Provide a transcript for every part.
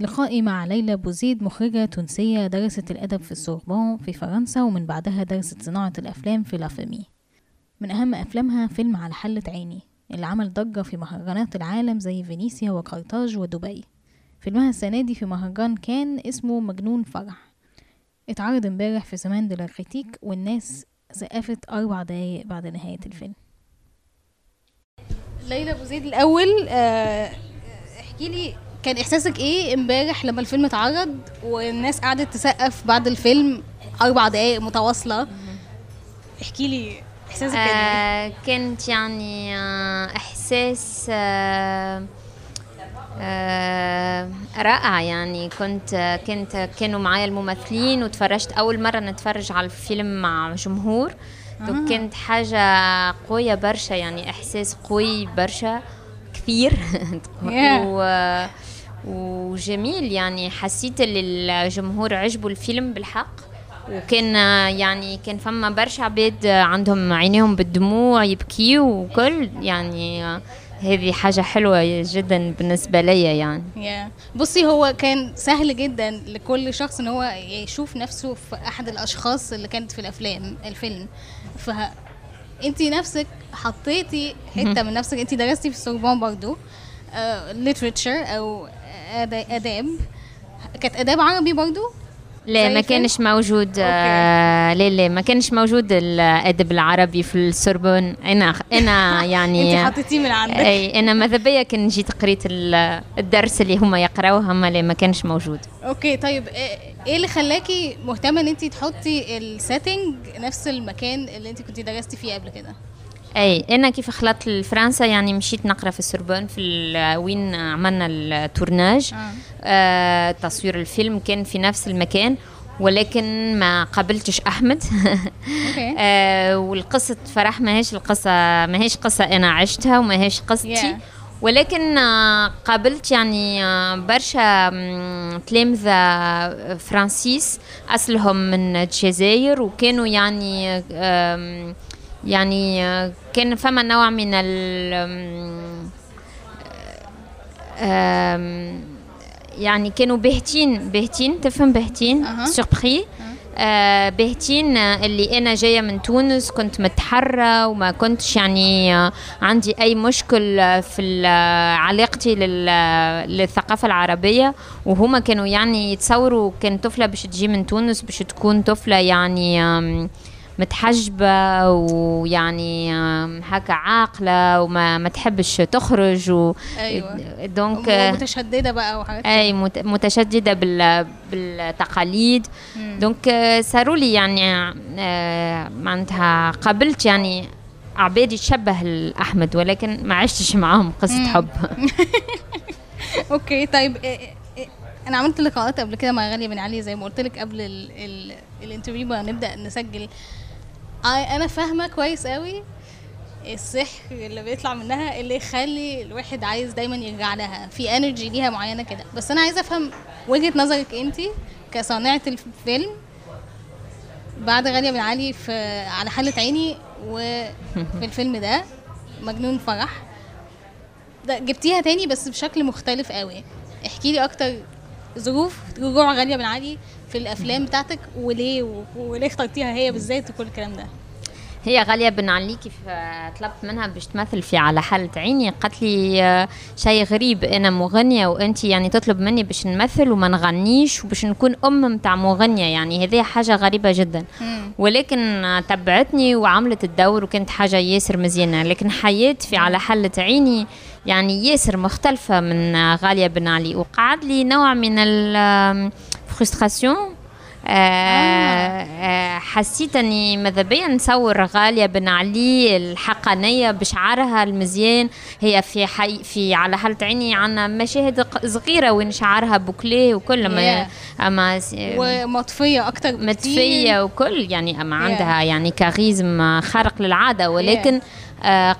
لقائي مع ليلى بوزيد مخرجة تونسية درست الأدب في السوربون في فرنسا ومن بعدها درست صناعة الأفلام في La Fémis من أهم أفلامها فيلم على حلة عيني اللي عمل ضجة في مهرجانات العالم زي فينيسيا وقرطاج ودبي. فيلمها السنة دي في مهرجان كان اسمه مجنون فرح. اتعرض امبارح في Semaine de la Critique والناس سقفت أربع دقايق بعد نهاية الفيلم. ليلى ابو زيد الأول آه، احكي لي كان إحساسك إيه إمبارح لما الفيلم اتعرض والناس قعدت تسقف بعد الفيلم أربع دقايق متواصلة؟ احكي لي إحساسك كان إيه؟ آه كانت يعني آه إحساس آه آه رائع يعني. كنت كنت كانوا معايا الممثلين وتفرجت أول مرة نتفرج على الفيلم مع جمهور. آه. كانت حاجة قوية برشا يعني إحساس قوي برشا كثير Yeah. و وجميل يعني حسيت اللي الجمهور عجبوا الفيلم بالحق. وكان يعني كان فما برشا عباد عندهم عينيهم بالدموع يبكيوا وكل يعني هذه حاجة حلوة جدا بالنسبة لي يعني. يا بصي هو كان سهل جدا لكل شخص إن هو يشوف نفسه في أحد الأشخاص اللي كانت في الأفلام الفيلم. ف أنت نفسك حطيتي حتة من نفسك أنت درستي في السوربون برضو literature أو آدا- آداب. كانت آداب عربي برضو؟ لا ما؟ كانش موجود آه لا لا ما كانش موجود الأدب العربي في السوربون. أنا أنا يعني انت حطيتيه من عندك. أي أنا ماذا بيا كان جيت قريت ال- الدرس اللي هما يقرأوه اما لا ما كانش موجود. okay طيب إيه إيه اللي خلاكي مهتمة إن انت تحطي ال setting نفس المكان اللي انت كنت درستي فيه قبل كده؟ أي أنا كيف خلطت لفرنسا يعني مشيت نقرأ في السوربون في وين عملنا ال tournage آه. آه تصوير الفيلم كان في نفس المكان ولكن ما قابلتش أحمد آه والقصة فرح ماهيش القصة ماهيش قصة أنا عشتها وماهيش قصتي Yeah. ولكن آه، قابلت يعني آه، برشا تلامذة français أصلهم من الجزائر وكانوا يعني يعني آه، كان فما نوع من ال يعني كانوا باهتين باهتين تفهم باهتين أها. surpris آه باهتين آه، اللي أنا جاية من تونس كنت متحررة وما كنتش يعني آه، عندي أي مشكل آه، في آه، علاقتي لل- للثقافة العربية. وهما كانوا يعني يتصوروا كان طفلة باش تجي من تونس باش تكون طفلة يعني آم، متحجبة ويعني هكا عاقلة وما ما تحبش تخرج و أيوه. donc متشددة بقى وحاجات أي مت- متشددة بال بالتقاليد. donc آه، صاروا لي يعني آه، معناتها قابلت يعني عباد يتشبه احمد ولكن ما عشتش معاهم قصة حب. okay طيب إيه إيه أنا عملت لقاءات قبل كده مع غالية بن علي زي ما قلت لك قبل ال ال ال interview ما نبدأ نسجل أنا فاهمة كويس قوي السحر اللي بيطلع منها اللي يخلي الواحد عايز دايما يرجع لها. في energy ليها معينة كده. بس أنا عايزة أفهم وجهة نظرك أنت كصانعة الفيلم. بعد غالية بن علي في على حلة عيني وفي الفيلم ده مجنون فرح. ده جبتيها تاني بس بشكل مختلف قوي احكي لي أكتر ظروف رجوع غالية بن علي في الأفلام بتاعتك وليه؟ وليه اخترتيها هي بالذات وكل الكلام ده؟ هي غالية بن علي كيف آه، طلبت منها باش تمثل في على حالة عيني. قالت لي آه، شيء غريب أنا مغنية وانت يعني تطلب مني باش نمثل وما نغنيش وباش نكون أم متاع مغنية يعني. هذه حاجة غريبة جدا. ولكن آه، تبعتني وعملت الدور وكانت حاجة ياسر مزيانة. لكن حياة في على حالة عيني يعني ياسر مختلفة من آه، غالية بن علي. وقعد لي نوع من الفرستراسيون آه آه حسيت اني ماذا بيا نصور غالية بن علي الحقانيه بشعرها المزيان هي في حي في على حالة عيني عنا مشاهد صغيرة وين شعرها بوكليه وكل ما Yeah. أما ومطفية بكتير. متفية وكل يعني أما Yeah. عندها يعني كاريزم خارق للعادة ولكن آه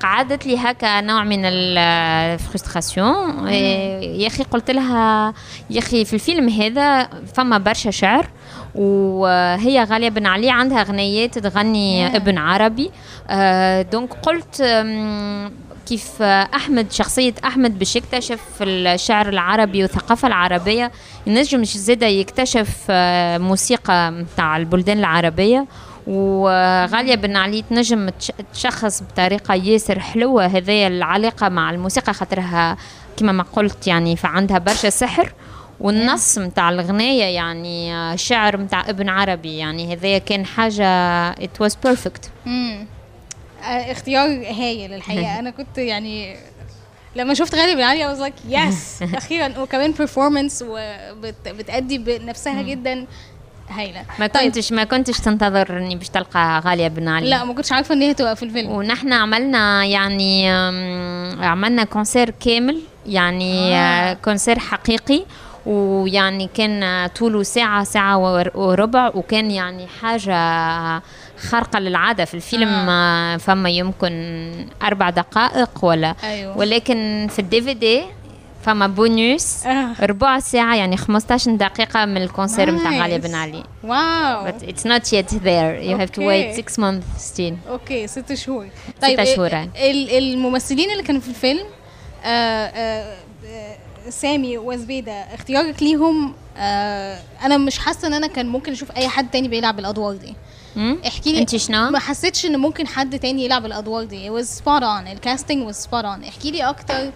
قعدت لي هكا نوع من ال frustration. يا أخي قلت لها يا أخي في الفيلم هذا فما برشا شعر. وهي غالية. بن علي عندها غنيات تغني Yeah. ابن عربي. آه donc قلت آم، كيف أحمد شخصية أحمد باش يكتشف الشعر العربي والثقافة العربية. ينجم زاده يكتشف آه، موسيقى نتاع البلدان العربية. وغالية بن علي تنجم تشخص بطريقة ياسر حلوة. هذه العلاقة مع الموسيقى خاطرها كما ما قلت يعني فعندها برشا سحر. والنص متاع الغناية يعني آه، شعر متاع ابن عربي يعني هذا كان حاجة it was perfect مم. آه، اختيار هايل الحقيقة أنا كنت يعني لما شفت غالي بن علي I was like يس أخيرا وكمان performance وبتأدي بنفسها جدا هايلة ما طيب. كنتش ما كنتش تنتظر إني باش تلقى غالية بن علي لا ما كنتش عارفة إن هي تبقى في الفيلم ونحن عملنا يعني عملنا concert كامل يعني آه. آه. concert حقيقي ويعني كان طوله ساعة ساعة ور- وربع وكان يعني حاجة خارقة للعادة في الفيلم آه. فما يمكن أربع دقائق ولا أيوه ولكن في ال DVD فما بونيوس آه. ربع ساعة يعني 15 دقيقة من ال concert Nice. غالية بن علي wow but it's not yet there you have to wait Okay. six months still okay ست شهور طيب شهور. ال- ال- الممثلين اللي كانوا في الفيلم آه آه سامي وزبيدة اختيارك ليهم آه أنا مش حاسة إن أنا كان ممكن أشوف أي حد تاني بيلعب الأدوار دي؟ احكي لي انت شنو؟ ما حسيتش إن ممكن حد تاني يلعب الأدوار دي. It was spot on. ال casting was spot on. احكي لي أكتر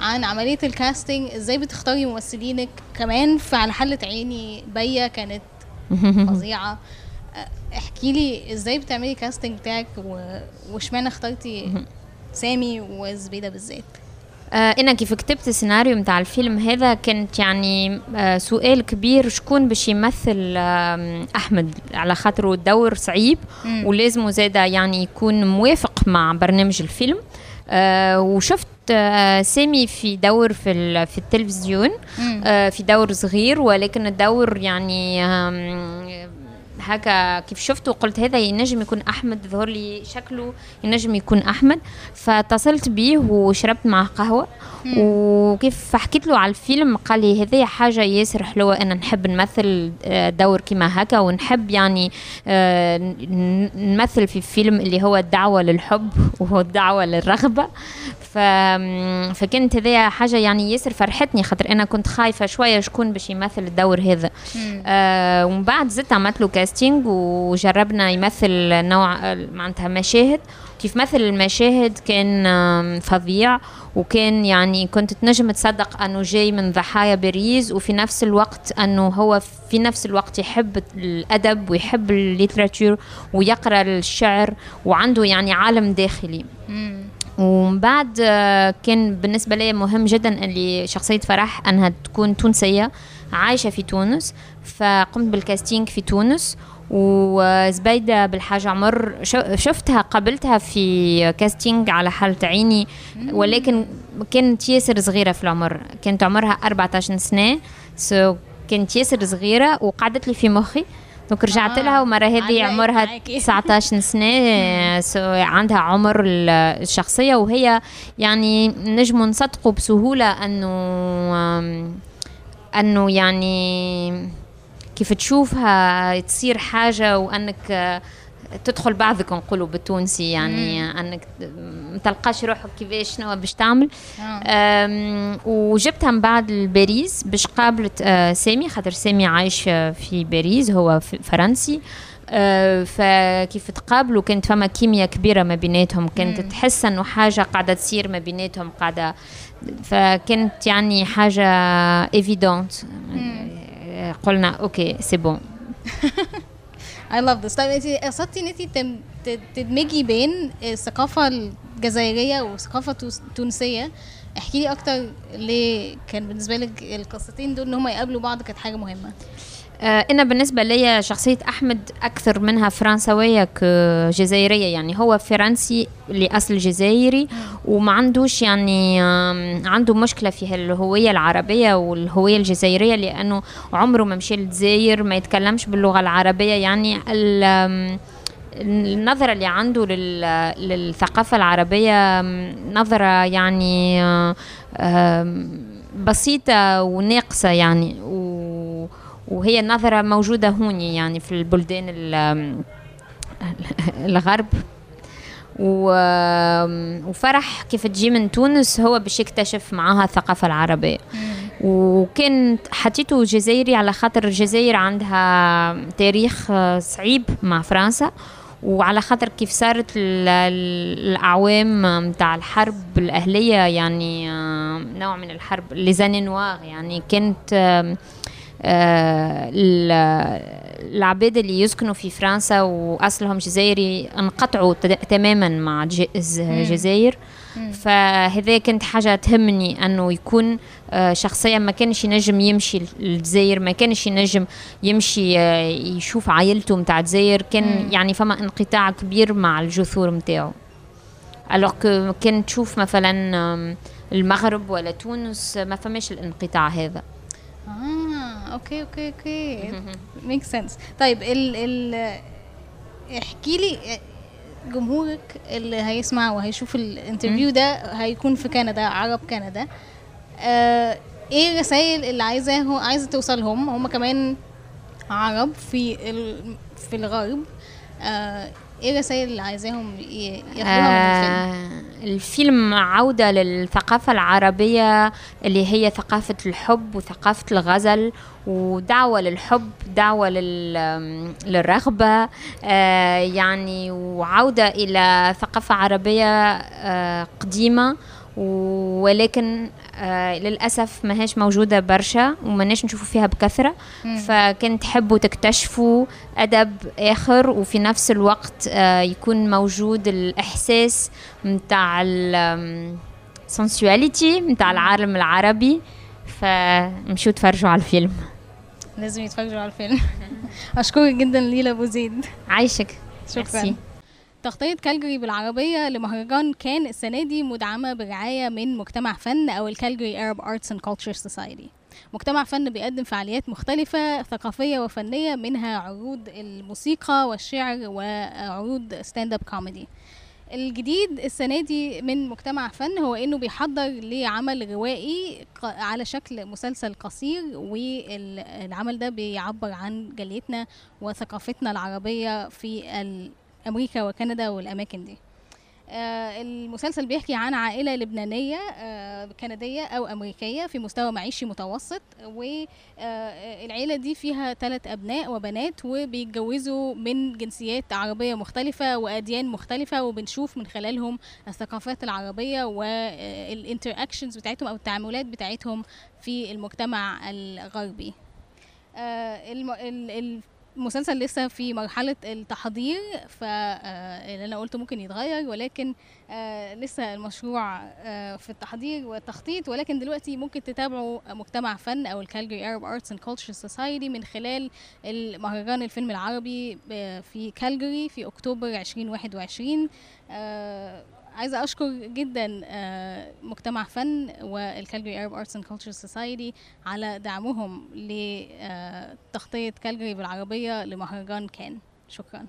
عن عملية ال casting إزاي بتختاري ممثلينك؟ كمان في على حلة عيني بيا كانت فظيعة. أه، احكي لي إزاي بتعملي كاستنج بتاعك واشمعنى اخترتي سامي وزبيدة بالذات؟ آه أنا كيف كتبت السيناريو متاع الفيلم هذا كانت يعني آه سؤال كبير شكون باش يمثل آه أحمد على خاطره الدور صعيب. ولازم زاده يعني يكون موافق مع برنامج الفيلم آه وشفت آه سامي في دور في في التلفزيون. آه في دور صغير ولكن الدور يعني هكا كيف شفته قلت هذا ينجم يكون أحمد ظهر لي شكله ينجم يكون أحمد. فاتصلت بيه وشربت معه قهوة. وكيف حكيت له على الفيلم قال لي هذه حاجة ياسر حلوة أنا نحب نمثل آه، دور كما هكا ونحب يعني آه، نمثل في فيلم اللي هو الدعوة للحب وهو الدعوه للرغبة. ف... فكانت هذه حاجة يعني ياسر فرحتني خاطر أنا كنت خايفة شوية شكون باش يمثل الدور هذا. آه ومن بعد زدت عملت له casting وجربنا يمثل نوع معناتها مشاهد. كيف مثل المشاهد كان فظيع. وكان يعني كنت تنجم تصدق أنه جاي من ضاحية باريس وفي نفس الوقت أنه هو في نفس الوقت يحب الأدب ويحب ال littérature ويقرأ الشعر وعنده يعني عالم داخلي. ومن بعد آه، كان بالنسبة لي مهم جدا اللي شخصية فرح أنها تكون تونسية عايشة في تونس فقمت بال casting في تونس وزبيدة بالحاج عمر شفتها قابلتها في casting على حلة عيني ولكن كانت ياسر صغيرة في العمر كانت عمرها 14 سنة so كانت ياسر صغيرة وقعدت لي في مخي donc رجعت آه، لها ومرة هذه عمرها معاكي. 19 سنة so عندها عمر ال- الشخصية وهي يعني نجم نصدقوا بسهولة أنه أنه يعني كيف تشوفها تصير حاجة وأنك آه، تدخل بعضك نقولوا بالتونسي يعني أنك ما تلقاش روحك كيفاش شنو باش تعمل. آه. وجبتها من بعد لباريس باش قابلت آه، سامي خاطر سامي عايش في باريس هو فرنسي. فكيف تقابلوا كانت فما كيمياء كبيرة ما بيناتهم كانت تحس إنه حاجة قاعدة تصير ما بيناتهم قاعدة فكانت يعني حاجة évidente قلنا okay c'est bon I love this. طيب انت قصدتي ان انت تدمجي بين الثقافة الجزائرية والثقافة التوس- التونسية؟ احكي لي أكتر ليه كان بالنسبة لك القصتين دول إن هم يقابلوا بعض كانت حاجة مهمة. آه، أنا بالنسبة لي شخصية أحمد أكثر منها فرنسوية كجزائرية يعني هو فرنسي لأصل جزائري وما عندوش يعني عنده مشكلة في الهوية العربية والهوية الجزائرية لأنه عمره ما مشي للجزائر ما يتكلمش باللغة العربية يعني ال- آم، النظرة اللي عنده لل- للثقافة العربية آم، نظرة يعني آم، بسيطة وناقصة يعني و وهي نظرة موجودة هوني يعني في البلدان ال- الغرب. وفرح كيف تجي من تونس هو باش يكتشف معاها الثقافة العربية. وكان حطيته جزائري على خاطر الجزائر عندها تاريخ آه، صعيب مع فرنسا. وعلى خاطر كيف صارت ال- ال- الاعوام متاع الحرب الأهلية يعني آه، نوع من الحرب لي زاني يعني كانت آه، العباد اللي يسكنوا في فرنسا وأصلهم جزائري انقطعوا تماما مع الجزائر فهذا كانت حاجة تهمني أنه يكون آه، شخصيه ما كانش ينجم يمشي للجزائر ما كانش ينجم يمشي آه، يشوف عائلته متاع الجزائر. كان يعني فما انقطاع كبير مع الجذور متاعه alors كان تشوف مثلا المغرب ولا تونس ما فماش الانقطاع هذا. okay okay okay. make sense طيب ال ال احكي لي جمهورك اللي هيسمع وهيشوف ال interview ده هيكون في كندا عرب كندا. آه إيه الرسائل اللي عايزاه عايزة توصلهم؟ هم كمان عرب في ال في الغرب. آه إيه الرسائل اللي عايزاهم ياخدوها من الفيلم؟ آه الفيلم عودة للثقافة العربية اللي هي ثقافة الحب وثقافة الغزل ودعوة للحب دعوة للرغبة آه يعني وعودة إلى ثقافة عربية آه قديمة ولكن آه للأسف ما هيش موجودة برشا ومناش نشوفوا فيها بكثرة. فكنت تحبوا تكتشفوا أدب آخر وفي نفس الوقت آه يكون موجود الإحساس متاع ال sensualité متاع العالم العربي. فمشوا تفرجوا على الفيلم. لازم يتفرجوا على الفيلم. أشكرك جدا ليلى أبو زيد. عايشك. شكرا. تغطية كالجري بالعربية لمهرجان كان السنة دي مدعمة برعاية من مجتمع فن أو الكالجري Arab Arts and Culture Society. مجتمع فن بيقدم فعاليات مختلفة ثقافية وفنية منها عروض الموسيقى والشعر وعروض stand up comedy الجديد السنة دي من مجتمع فن هو إنه بيحضر لعمل روائي على شكل مسلسل قصير والعمل ده بيعبر عن جاليتنا وثقافتنا العربية في أمريكا وكندا والأماكن دي. آه، المسلسل بيحكي عن عائلة لبنانية آه، كندية أو أمريكية في مستوى معيشي متوسط والعيلة دي فيها ثلاث أبناء وبنات وبيتجوزوا من جنسيات عربية مختلفة وأديان مختلفة وبنشوف من خلالهم الثقافات العربية وال interactions بتاعتهم أو التعاملات بتاعتهم في المجتمع الغربي. آه، المسلسل لسه في مرحلة التحضير فاللي أنا قلته ممكن يتغير ولكن آه، لسه المشروع آه، في التحضير والتخطيط ولكن دلوقتي ممكن تتابعوا مجتمع فن أو الكالجري Arab Arts and Culture Society من خلال المهرجان الفيلم العربي آه، في كالجري في أكتوبر 2021 آه، عايزة أشكر جدا آه، مجتمع فن والكالجري Arab Arts and Culture Society على دعمهم لتغطية كالجري بالعربية لمهرجان كان. شكرا.